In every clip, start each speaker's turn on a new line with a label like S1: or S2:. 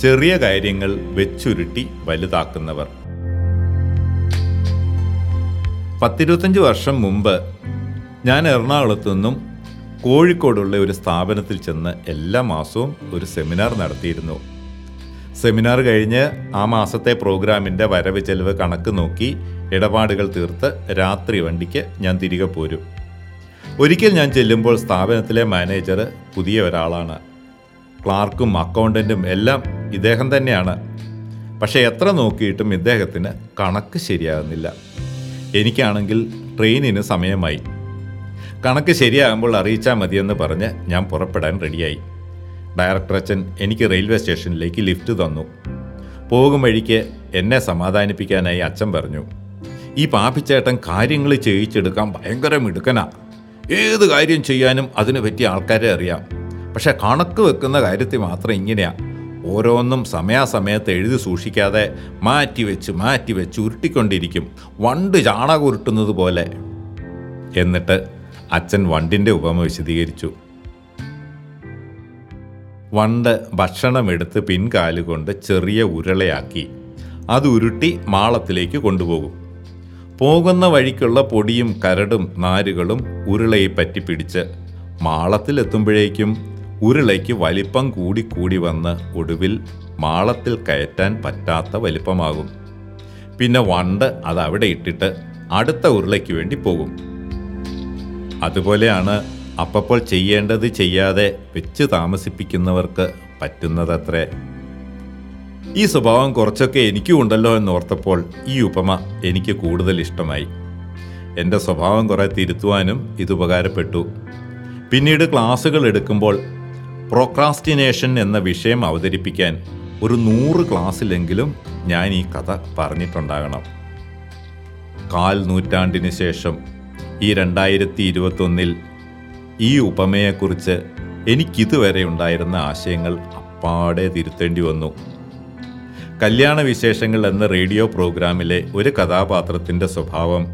S1: ചെറിയ കാര്യങ്ങൾ വെച്ചുരുട്ടി വലുതാക്കുന്നവർ. പത്തിരുപത്തഞ്ച് വർഷം മുമ്പ് ഞാൻ എറണാകുളത്തു നിന്നും കോഴിക്കോടുള്ള ഒരു സ്ഥാപനത്തിൽ ചെന്ന് എല്ലാ മാസവും ഒരു സെമിനാർ നടത്തിയിരുന്നു. സെമിനാർ കഴിഞ്ഞ് ആ മാസത്തെ പ്രോഗ്രാമിന്റെ വരവ് ചെലവ് കണക്ക് നോക്കി ഇടപാടുകൾ തീർത്ത് രാത്രി വണ്ടിക്ക് ഞാൻ തിരികെ പോരും. ഒരിക്കൽ ഞാൻ ചെല്ലുമ്പോൾ സ്ഥാപനത്തിലെ മാനേജർ പുതിയ ഒരാളാണ്. ക്ലാർക്കും അക്കൗണ്ടന്റും എല്ലാം ഇദ്ദേഹം തന്നെയാണ്. പക്ഷേ എത്ര നോക്കിയിട്ടും ഇദ്ദേഹത്തിന് കണക്ക് ശരിയാകുന്നില്ല. എനിക്കാണെങ്കിൽ ട്രെയിനിന് സമയമായി. കണക്ക് ശരിയാകുമ്പോൾ അറിയിച്ചാൽ മതിയെന്ന് പറഞ്ഞ് ഞാൻ പുറപ്പെടാൻ റെഡിയായി. ഡയറക്ടർ അച്ഛൻ എനിക്ക് റെയിൽവേ സ്റ്റേഷനിലേക്ക് ലിഫ്റ്റ് തന്നു. പോകും വഴിക്ക് എന്നെ സമാധാനിപ്പിക്കാനായി അച്ഛൻ പറഞ്ഞു ഈ പാപ്പിച്ചേട്ടൻ കാര്യങ്ങൾ ചെയ്യിച്ചെടുക്കാൻ ഭയങ്കര മിടുക്കനാ. ഏത് കാര്യം ചെയ്യാനും അതിനെ പറ്റിയ ആൾക്കാരെ അറിയാം. പക്ഷെ കണക്ക് വെക്കുന്ന കാര്യത്തിൽ മാത്രം ഇങ്ങനെയാണ് ഓരോന്നും സമയാസമയത്ത് എഴുതി സൂക്ഷിക്കാതെ മാറ്റി വെച്ച് മാറ്റി വെച്ച് ഉരുട്ടിക്കൊണ്ടിരിക്കും. വണ്ട് ചാണകം ഉരുട്ടുന്നത് പോലെ. എന്നിട്ട് അച്ഛൻ വണ്ടിന്റെ ഉപമ വിശദീകരിച്ചു. വണ്ട് ഭക്ഷണമെടുത്ത് പിൻകാലുകൊണ്ട് ചെറിയ ഉരുളയാക്കി. അത് ഉരുട്ടി മാളത്തിലേക്ക് കൊണ്ടുപോകും. പോകുന്ന വഴിക്കുള്ള പൊടിയും കരടും നാരുകളും ഉരുളയെ പറ്റി പിടിച്ച് മാളത്തിലെത്തുമ്പോഴേക്കും ഉരുളയ്ക്ക് വലിപ്പം കൂടി കൂടി വന്ന് ഒടുവിൽ മാളത്തിൽ കയറ്റാൻ പറ്റാത്ത വലിപ്പമാകും. പിന്നെ വണ്ട് അത് അവിടെ ഇട്ടിട്ട് അടുത്ത ഉരുളയ്ക്ക് വേണ്ടി പോകും. അതുപോലെയാണ് അപ്പപ്പോൾ ചെയ്യേണ്ടത് ചെയ്യാതെ വെച്ച് താമസിപ്പിക്കുന്നവർക്ക് പറ്റുന്നതത്രേ. ഈ സ്വഭാവം കുറച്ചൊക്കെ എനിക്കും ഉണ്ടല്ലോ എന്നോർത്തപ്പോൾ ഈ ഉപമ എനിക്ക് കൂടുതൽ ഇഷ്ടമായി. എന്റെ സ്വഭാവം കുറേ തിരുത്തുവാനും ഇത് ഉപകാരപ്പെട്ടു. പിന്നീട് ക്ലാസ്സുകൾ എടുക്കുമ്പോൾ പ്രോക്രാസ്റ്റിനേഷൻ എന്ന വിഷയം അവതരിപ്പിക്കാൻ ഒരു നൂറ് ക്ലാസ്സിലെങ്കിലും ഞാൻ ഈ കഥ പറഞ്ഞിട്ടുണ്ടാകണം. കാൽ നൂറ്റാണ്ടിന് ശേഷം ഈ രണ്ടായിരത്തി ഇരുപത്തൊന്നിൽ ഈ ഉപമയെക്കുറിച്ച് എനിക്കിതുവരെ ഉണ്ടായിരുന്ന ആശയങ്ങൾ അപ്പാടെ തിരുത്തേണ്ടി വന്നു. കല്യാണ വിശേഷങ്ങൾ എന്ന റേഡിയോ പ്രോഗ്രാമിലെ ഒരു കഥാപാത്രത്തിന്റെ സ്വഭാവം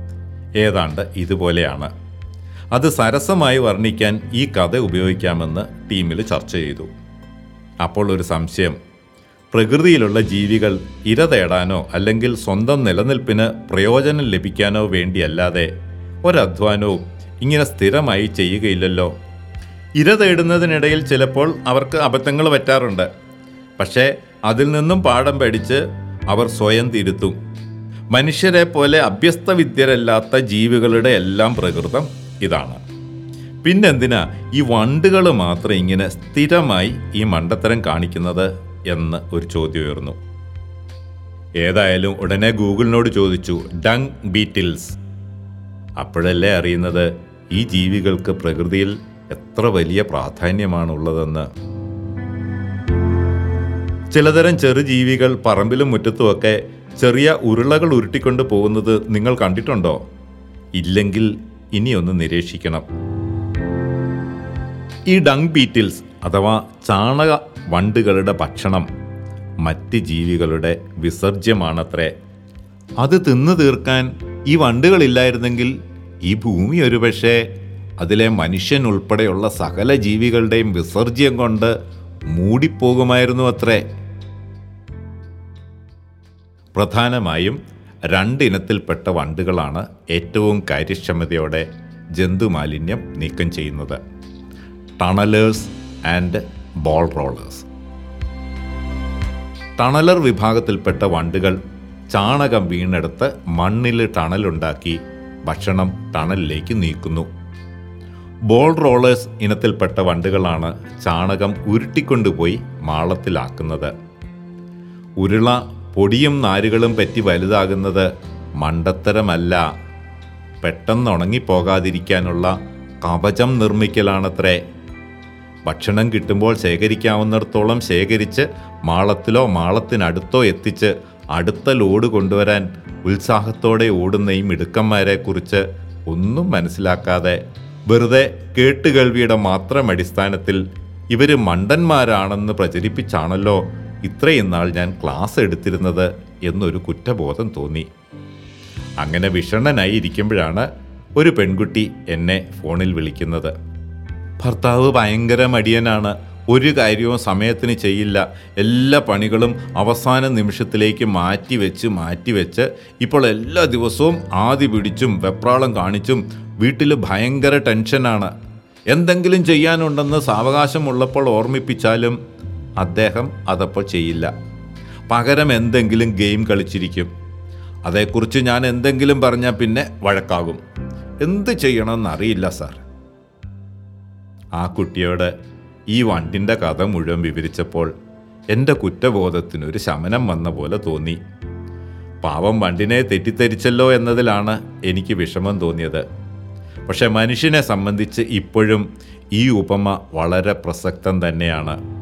S1: ഏതാണ്ട് ഇതുപോലെയാണ്. അത് സരസമായി വർണിക്കാൻ ഈ കഥ ഉപയോഗിക്കാമെന്ന് ടീമിൽ ചർച്ച ചെയ്തു. അപ്പോൾ ഒരു സംശയം. പ്രകൃതിയിലുള്ള ജീവികൾ ഇര തേടാനോ അല്ലെങ്കിൽ സ്വന്തം നിലനിൽപ്പിന് പ്രയോജനം ലഭിക്കാനോ വേണ്ടിയല്ലാതെ ഒരധ്വാനവും ഇങ്ങനെ സ്ഥിരമായി ചെയ്യുകയില്ലല്ലോ. ഇര തേടുന്നതിനിടയിൽ ചിലപ്പോൾ അവർക്ക് അബദ്ധങ്ങൾ പറ്റാറുണ്ട്. പക്ഷേ അതിൽ നിന്നും പാഠം പഠിച്ച് അവർ സ്വയം തിരുത്തും. മനുഷ്യരെ പോലെ അഭ്യസ്തവിദ്യരല്ലാത്ത ജീവികളുടെ എല്ലാം പ്രകൃതം ഇതാണ്. പിന്നെന്തിനാ ഈ വണ്ടുകൾ മാത്രം ഇങ്ങനെ സ്ഥിരമായി ഈ മണ്ടത്തരം കാണിക്കുന്നത് എന്ന് ഒരു ചോദ്യം ഉയർന്നു. ഏതായാലും ഉടനെ ഗൂഗിളിനോട് ചോദിച്ചു ഡങ് ബീറ്റിൽസ് അപ്പോഴല്ലേ അറിയുന്നത് ഈ ജീവികൾക്ക് പ്രകൃതിയിൽ എത്ര വലിയ പ്രാധാന്യമാണുള്ളതെന്ന്? ചിലതരം ചെറുജീവികൾ പറമ്പിലും മുറ്റത്തുമൊക്കെ ചെറിയ ഉരുളകൾ ഉരുട്ടിക്കൊണ്ട് പോകുന്നത് നിങ്ങൾ കണ്ടിട്ടുണ്ടോ? ഇല്ലെങ്കിൽ ഇനിയൊന്ന് നിരീക്ഷിക്കണം. ഈ ഡങ് ബീറ്റിൽസ് അഥവാ ചാണക വണ്ടുകളുടെ ഭക്ഷണം മറ്റ് ജീവികളുടെ വിസർജ്യമാണത്രേ. അത് തിന്നു തീർക്കാൻ ഈ വണ്ടുകളില്ലായിരുന്നെങ്കിൽ ഈ ഭൂമി ഒരുപക്ഷെ അതിലെ മനുഷ്യൻ ഉൾപ്പെടെയുള്ള സകല ജീവികളുടെയും വിസർജ്യം കൊണ്ട് മൂടിപ്പോകുമായിരുന്നു അത്രേ പ്രധാനമായും രണ്ടിനത്തിൽപ്പെട്ട വണ്ടുകളാണ് ഏറ്റവും കാര്യക്ഷമതയോടെ ജന്തുമാലിന്യം നീക്കം ചെയ്യുന്നത്. Tunnellers and ball rollers. Tunneller വിഭാഗത്തിൽപ്പെട്ട വണ്ടുകൾ ചാണകം വീണെടുത്ത് മണ്ണിൽ ടണലുണ്ടാക്കി ഭക്ഷണം ടണലിലേക്ക് നീക്കുന്നു. ബോൾ റോളേഴ്സ് ഇനത്തിൽപ്പെട്ട വണ്ടുകളാണ് ചാണകം ഉരുട്ടിക്കൊണ്ടുപോയി മാളത്തിലാക്കുന്നത്. ഉരുള പൊടിയും നാരുകളും പറ്റി വലുതാകുന്നത് മണ്ടത്തരമല്ല. പെട്ടെന്ന് ഉണങ്ങിപ്പോകാതിരിക്കാനുള്ള കവചം നിർമ്മിക്കലാണത്രേ. ഭക്ഷണം കിട്ടുമ്പോൾ ശേഖരിക്കാവുന്നിടത്തോളം ശേഖരിച്ച് മാളത്തിലോ മാളത്തിനടുത്തോ എത്തിച്ച് അടുത്ത ലോഡ് കൊണ്ടുവരാൻ ഉത്സാഹത്തോടെ ഓടുന്ന ഈ മിടുക്കന്മാരെക്കുറിച്ച് ഒന്നും മനസ്സിലാക്കാതെ വെറുതെ കേട്ടുകേൾവിയുടെ മാത്രം അടിസ്ഥാനത്തിൽ ഇവർ മണ്ടന്മാരാണെന്ന് പ്രചരിപ്പിച്ചാണല്ലോ ഇത്രയും നാൾ ഞാൻ ക്ലാസ് എടുത്തിരുന്നത് എന്നൊരു കുറ്റബോധം തോന്നി. അങ്ങനെ വിഷണ്ണനായി ഇരിക്കുമ്പോഴാണ് ഒരു പെൺകുട്ടി എന്നെ ഫോണിൽ വിളിക്കുന്നത്. ഭർത്താവ് ഭയങ്കര മടിയനാണ്. ഒരു കാര്യവും സമയത്തിന് ചെയ്യില്ല. എല്ലാ പണികളും അവസാന നിമിഷത്തിലേക്ക് മാറ്റിവെച്ച് മാറ്റിവെച്ച് മാറ്റി വെച്ച് ഇപ്പോൾ എല്ലാ ദിവസവും ആദി പിടിച്ചും വെപ്രാളം കാണിച്ചും വീട്ടിൽ ഭയങ്കര ടെൻഷനാണ്. എന്തെങ്കിലും ചെയ്യാനുണ്ടെന്ന് സാവകാശമുള്ളപ്പോൾ ഓർമ്മിപ്പിച്ചാലും അദ്ദേഹം അതപ്പോൾ ചെയ്യില്ല. പകരം എന്തെങ്കിലും ഗെയിം കളിച്ചിരിക്കും. അതേക്കുറിച്ച് ഞാൻ എന്തെങ്കിലും പറഞ്ഞാൽ പിന്നെ വഴക്കാകും. എന്ത് ചെയ്യണമെന്നറിയില്ല സാർ. ആ കുട്ടിയോട് ഈ വണ്ടിന്റെ കഥ മുഴുവൻ വിവരിച്ചപ്പോൾ എന്റെ കുറ്റബോധത്തിനൊരു ശമനം വന്ന പോലെ തോന്നി. പാവം വണ്ടിനെ തെറ്റിദ്ധരിച്ചല്ലോ എന്നതിലാണ് എനിക്ക് വിഷമം തോന്നിയത്. പക്ഷെ മനുഷ്യനെ സംബന്ധിച്ച് ഇപ്പോഴും ഈ ഉപമ വളരെ പ്രസക്തം തന്നെയാണ്.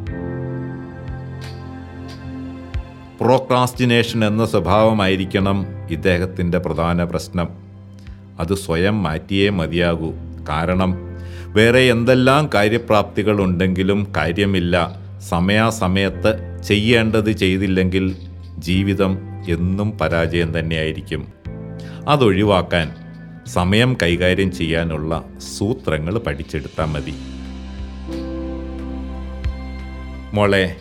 S1: പ്രോക്രാസ്റ്റിനേഷൻ എന്ന സ്വഭാവമായിരിക്കണം ഇദ്ദേഹത്തിന്റെ പ്രധാന പ്രശ്നം. അത് സ്വയം മാറ്റിയേ മതിയാകൂ. കാരണം വേറെ എന്തെല്ലാം കാര്യപ്രാപ്തികൾ ഉണ്ടെങ്കിലും കാര്യമില്ല. സമയാസമയത്ത് ചെയ്യേണ്ടത് ചെയ്തില്ലെങ്കിൽ ജീവിതം എന്നും പരാജയം തന്നെയായിരിക്കും. അതൊഴിവാക്കാൻ സമയം കൈകാര്യം ചെയ്യാനുള്ള സൂത്രങ്ങൾ പഠിച്ചെടുത്താൽ മതി. മോളെ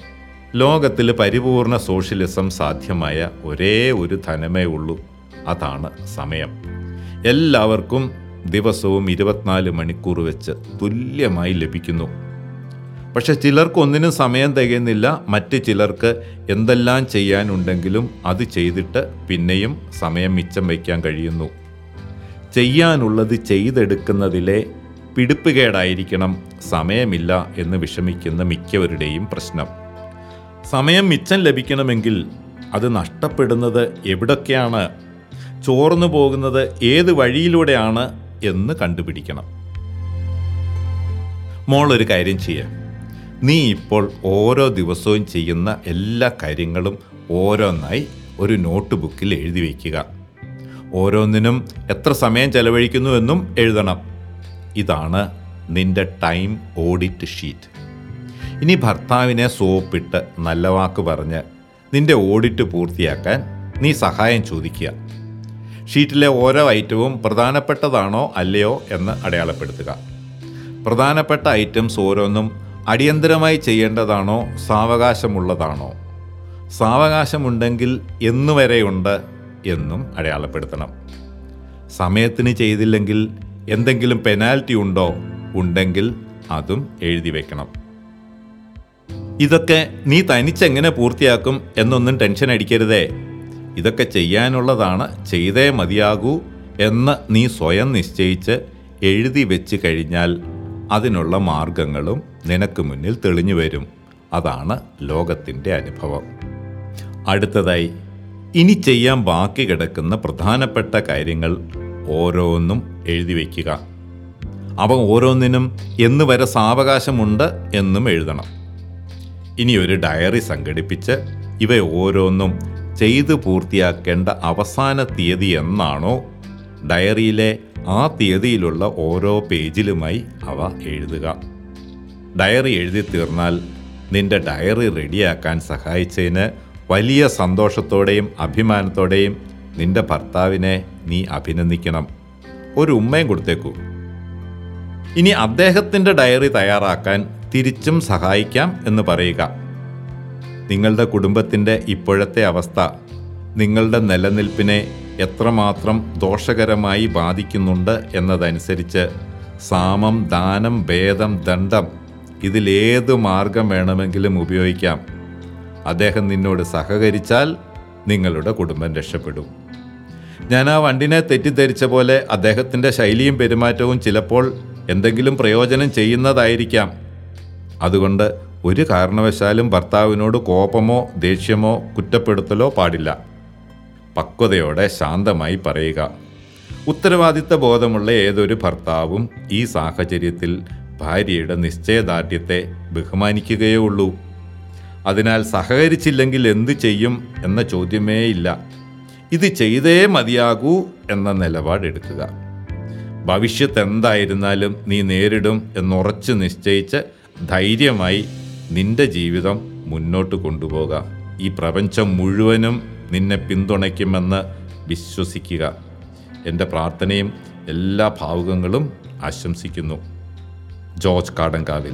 S1: ലോകത്തിൽ പരിപൂർണ സോഷ്യലിസം സാധ്യമായ ഒരേ ഒരു ധനമേ ഉള്ളൂ. അതാണ് സമയം. എല്ലാവർക്കും ദിവസവും ഇരുപത്തിനാല് മണിക്കൂർ വെച്ച് തുല്യമായി ലഭിക്കുന്നു. പക്ഷെ ചിലർക്കൊന്നിനും സമയം തികയുന്നില്ല മറ്റ് ചിലർക്ക് എന്തെല്ലാം ചെയ്യാനുണ്ടെങ്കിലും അത് ചെയ്തിട്ട് പിന്നെയും സമയം മിച്ചം വയ്ക്കാൻ കഴിയുന്നു. ചെയ്യാനുള്ളത് ചെയ്തെടുക്കുന്നതിലെ പിടിപ്പുകേടായിരിക്കണം സമയമില്ല എന്ന് വിഷമിക്കുന്ന മിക്കവരുടെയും പ്രശ്നം. സമയം മിച്ചം ലഭിക്കണമെങ്കിൽ അത് നഷ്ടപ്പെടുന്നത് എവിടൊക്കെയാണ്? ചോർന്നു പോകുന്നത് ഏത് വഴിയിലൂടെയാണ് എന്ന് കണ്ടുപിടിക്കണം. മോൾ ഒരു കാര്യം ചെയ്യാം. നീ ഇപ്പോൾ ഓരോ ദിവസവും ചെയ്യുന്ന എല്ലാ കാര്യങ്ങളും ഓരോന്നായി ഒരു നോട്ട് ബുക്കിൽ എഴുതി വയ്ക്കുക ഓരോന്നിനും എത്ര സമയം ചെലവഴിക്കുന്നു എന്നും എഴുതണം. ഇതാണ് നിന്റെ ടൈം ഓഡിറ്റ് ഷീറ്റ്. ഇനി ഭർത്താവിനെ സോപ്പിട്ട് നല്ല വാക്ക് പറഞ്ഞ് നിന്റെ ഓഡിറ്റ് പൂർത്തിയാക്കാൻ നീ സഹായം ചോദിക്കുക. ഷീറ്റിലെ ഓരോ ഐറ്റവും പ്രധാനപ്പെട്ടതാണോ അല്ലയോ എന്ന് അടയാളപ്പെടുത്തുക. പ്രധാനപ്പെട്ട ഐറ്റംസ് ഓരോന്നും അടിയന്തരമായി ചെയ്യേണ്ടതാണോ സാവകാശമുള്ളതാണോ? സാവകാശമുണ്ടെങ്കിൽ എന്നുവരെയുണ്ട് എന്നും അടയാളപ്പെടുത്തണം. സമയത്തിന് ചെയ്തില്ലെങ്കിൽ എന്തെങ്കിലും പെനാൽറ്റി ഉണ്ടോ? ഉണ്ടെങ്കിൽ അതും എഴുതി വെക്കണം. ഇതൊക്കെ നീ തനിച്ചെങ്ങനെ പൂർത്തിയാക്കും എന്നൊന്നും ടെൻഷൻ അടിക്കരുതേ. ഇതൊക്കെ ചെയ്യാനുള്ളതാണ് ചെയ്തേ മതിയാകൂ എന്ന് നീ സ്വയം നിശ്ചയിച്ച് എഴുതി വെച്ച് കഴിഞ്ഞാൽ അതിനുള്ള മാർഗങ്ങളും നിനക്ക് മുന്നിൽ തെളിഞ്ഞു വരും. അതാണ് ലോകത്തിന്റെ അനുഭവം. അടുത്തതായി ഇനി ചെയ്യാൻ ബാക്കി കിടക്കുന്ന പ്രധാനപ്പെട്ട കാര്യങ്ങൾ ഓരോന്നും എഴുതി വയ്ക്കുക അവ ഓരോന്നിനും എന്ന് വരെ സാവകാശമുണ്ട് എന്നും എഴുതണം. ഇനി ഒരു ഡയറി സംഘടിപ്പിച്ച് ഇവ ഓരോന്നും ചെയ്തു പൂർത്തിയാക്കേണ്ട അവസാന തീയതി എന്നാണോ ഡയറിയിലെ ആ തീയതിയിലുള്ള ഓരോ പേജിലുമായി അവ എഴുതുക. ഡയറി എഴുതി തീർന്നാൽ നിന്റെ ഡയറി റെഡിയാക്കാൻ സഹായിച്ചതിന് വലിയ സന്തോഷത്തോടെയും അഭിമാനത്തോടെയും നിന്റെ ഭർത്താവിനെ നീ അഭിനന്ദിക്കണം. ഒരു ഉമ്മയും കൊടുത്തേക്കൂ. ഇനി അദ്ദേഹത്തിന്റെ ഡയറി തയ്യാറാക്കാൻ തിരിച്ചും സഹായിക്കാം എന്ന് പറയുക. നിങ്ങളുടെ കുടുംബത്തിന്റെ ഇപ്പോഴത്തെ അവസ്ഥ നിങ്ങളുടെ നിലനിൽപ്പിനെ എത്രമാത്രം ദോഷകരമായി ബാധിക്കുന്നുണ്ട് എന്നതനുസരിച്ച് സാമം ദാനം ഭേദം ദണ്ഡം ഇതിലേത് മാർഗം വേണമെങ്കിലും ഉപയോഗിക്കാം. അദ്ദേഹം നിന്നോട് സഹകരിച്ചാൽ നിങ്ങളുടെ കുടുംബം രക്ഷപ്പെടും. ഞാൻ ആ വണ്ടിനെ തെറ്റിദ്ധരിച്ച പോലെ അദ്ദേഹത്തിന്റെ ശൈലിയും പെരുമാറ്റവും ചിലപ്പോൾ എന്തെങ്കിലും പ്രയോജനം ചെയ്യുന്നതായിരിക്കാം. അതുകൊണ്ട് ഒരു കാരണവശാലും ഭർത്താവിനോട് കോപമോ ദേഷ്യമോ കുറ്റപ്പെടുത്തലോ പാടില്ല. പക്വതയോടെ ശാന്തമായി പറയുക. ഉത്തരവാദിത്ത ബോധമുള്ള ഏതൊരു ഭർത്താവും ഈ സാഹചര്യത്തിൽ ഭാര്യയുടെ നിശ്ചയദാർഢ്യത്തെ ബഹുമാനിക്കുകയേ ഉള്ളൂ അതിനാൽ സഹകരിച്ചില്ലെങ്കിൽ എന്തു ചെയ്യും എന്ന ചോദ്യമേ ഇല്ല ഇത് ചെയ്തേ മതിയാകൂ എന്ന നിലപാടെടുക്കുക. ഭവിഷ്യത്ത് എന്തായിരുന്നാലും നീ നേരിടും എന്നുറച്ച് നിശ്ചയിച്ച് ധൈര്യമായി നിന്റെ ജീവിതം മുന്നോട്ട് കൊണ്ടുപോകാം. ഈ പ്രപഞ്ചം മുഴുവനും നിന്നെ പിന്തുണയ്ക്കുമെന്ന് വിശ്വസിക്കുക. എന്റെ പ്രാർത്ഥനയും എല്ലാ ഭാവുകങ്ങളും ആശംസിക്കുന്നു. ജോർജ് കാടങ്കാവിൽ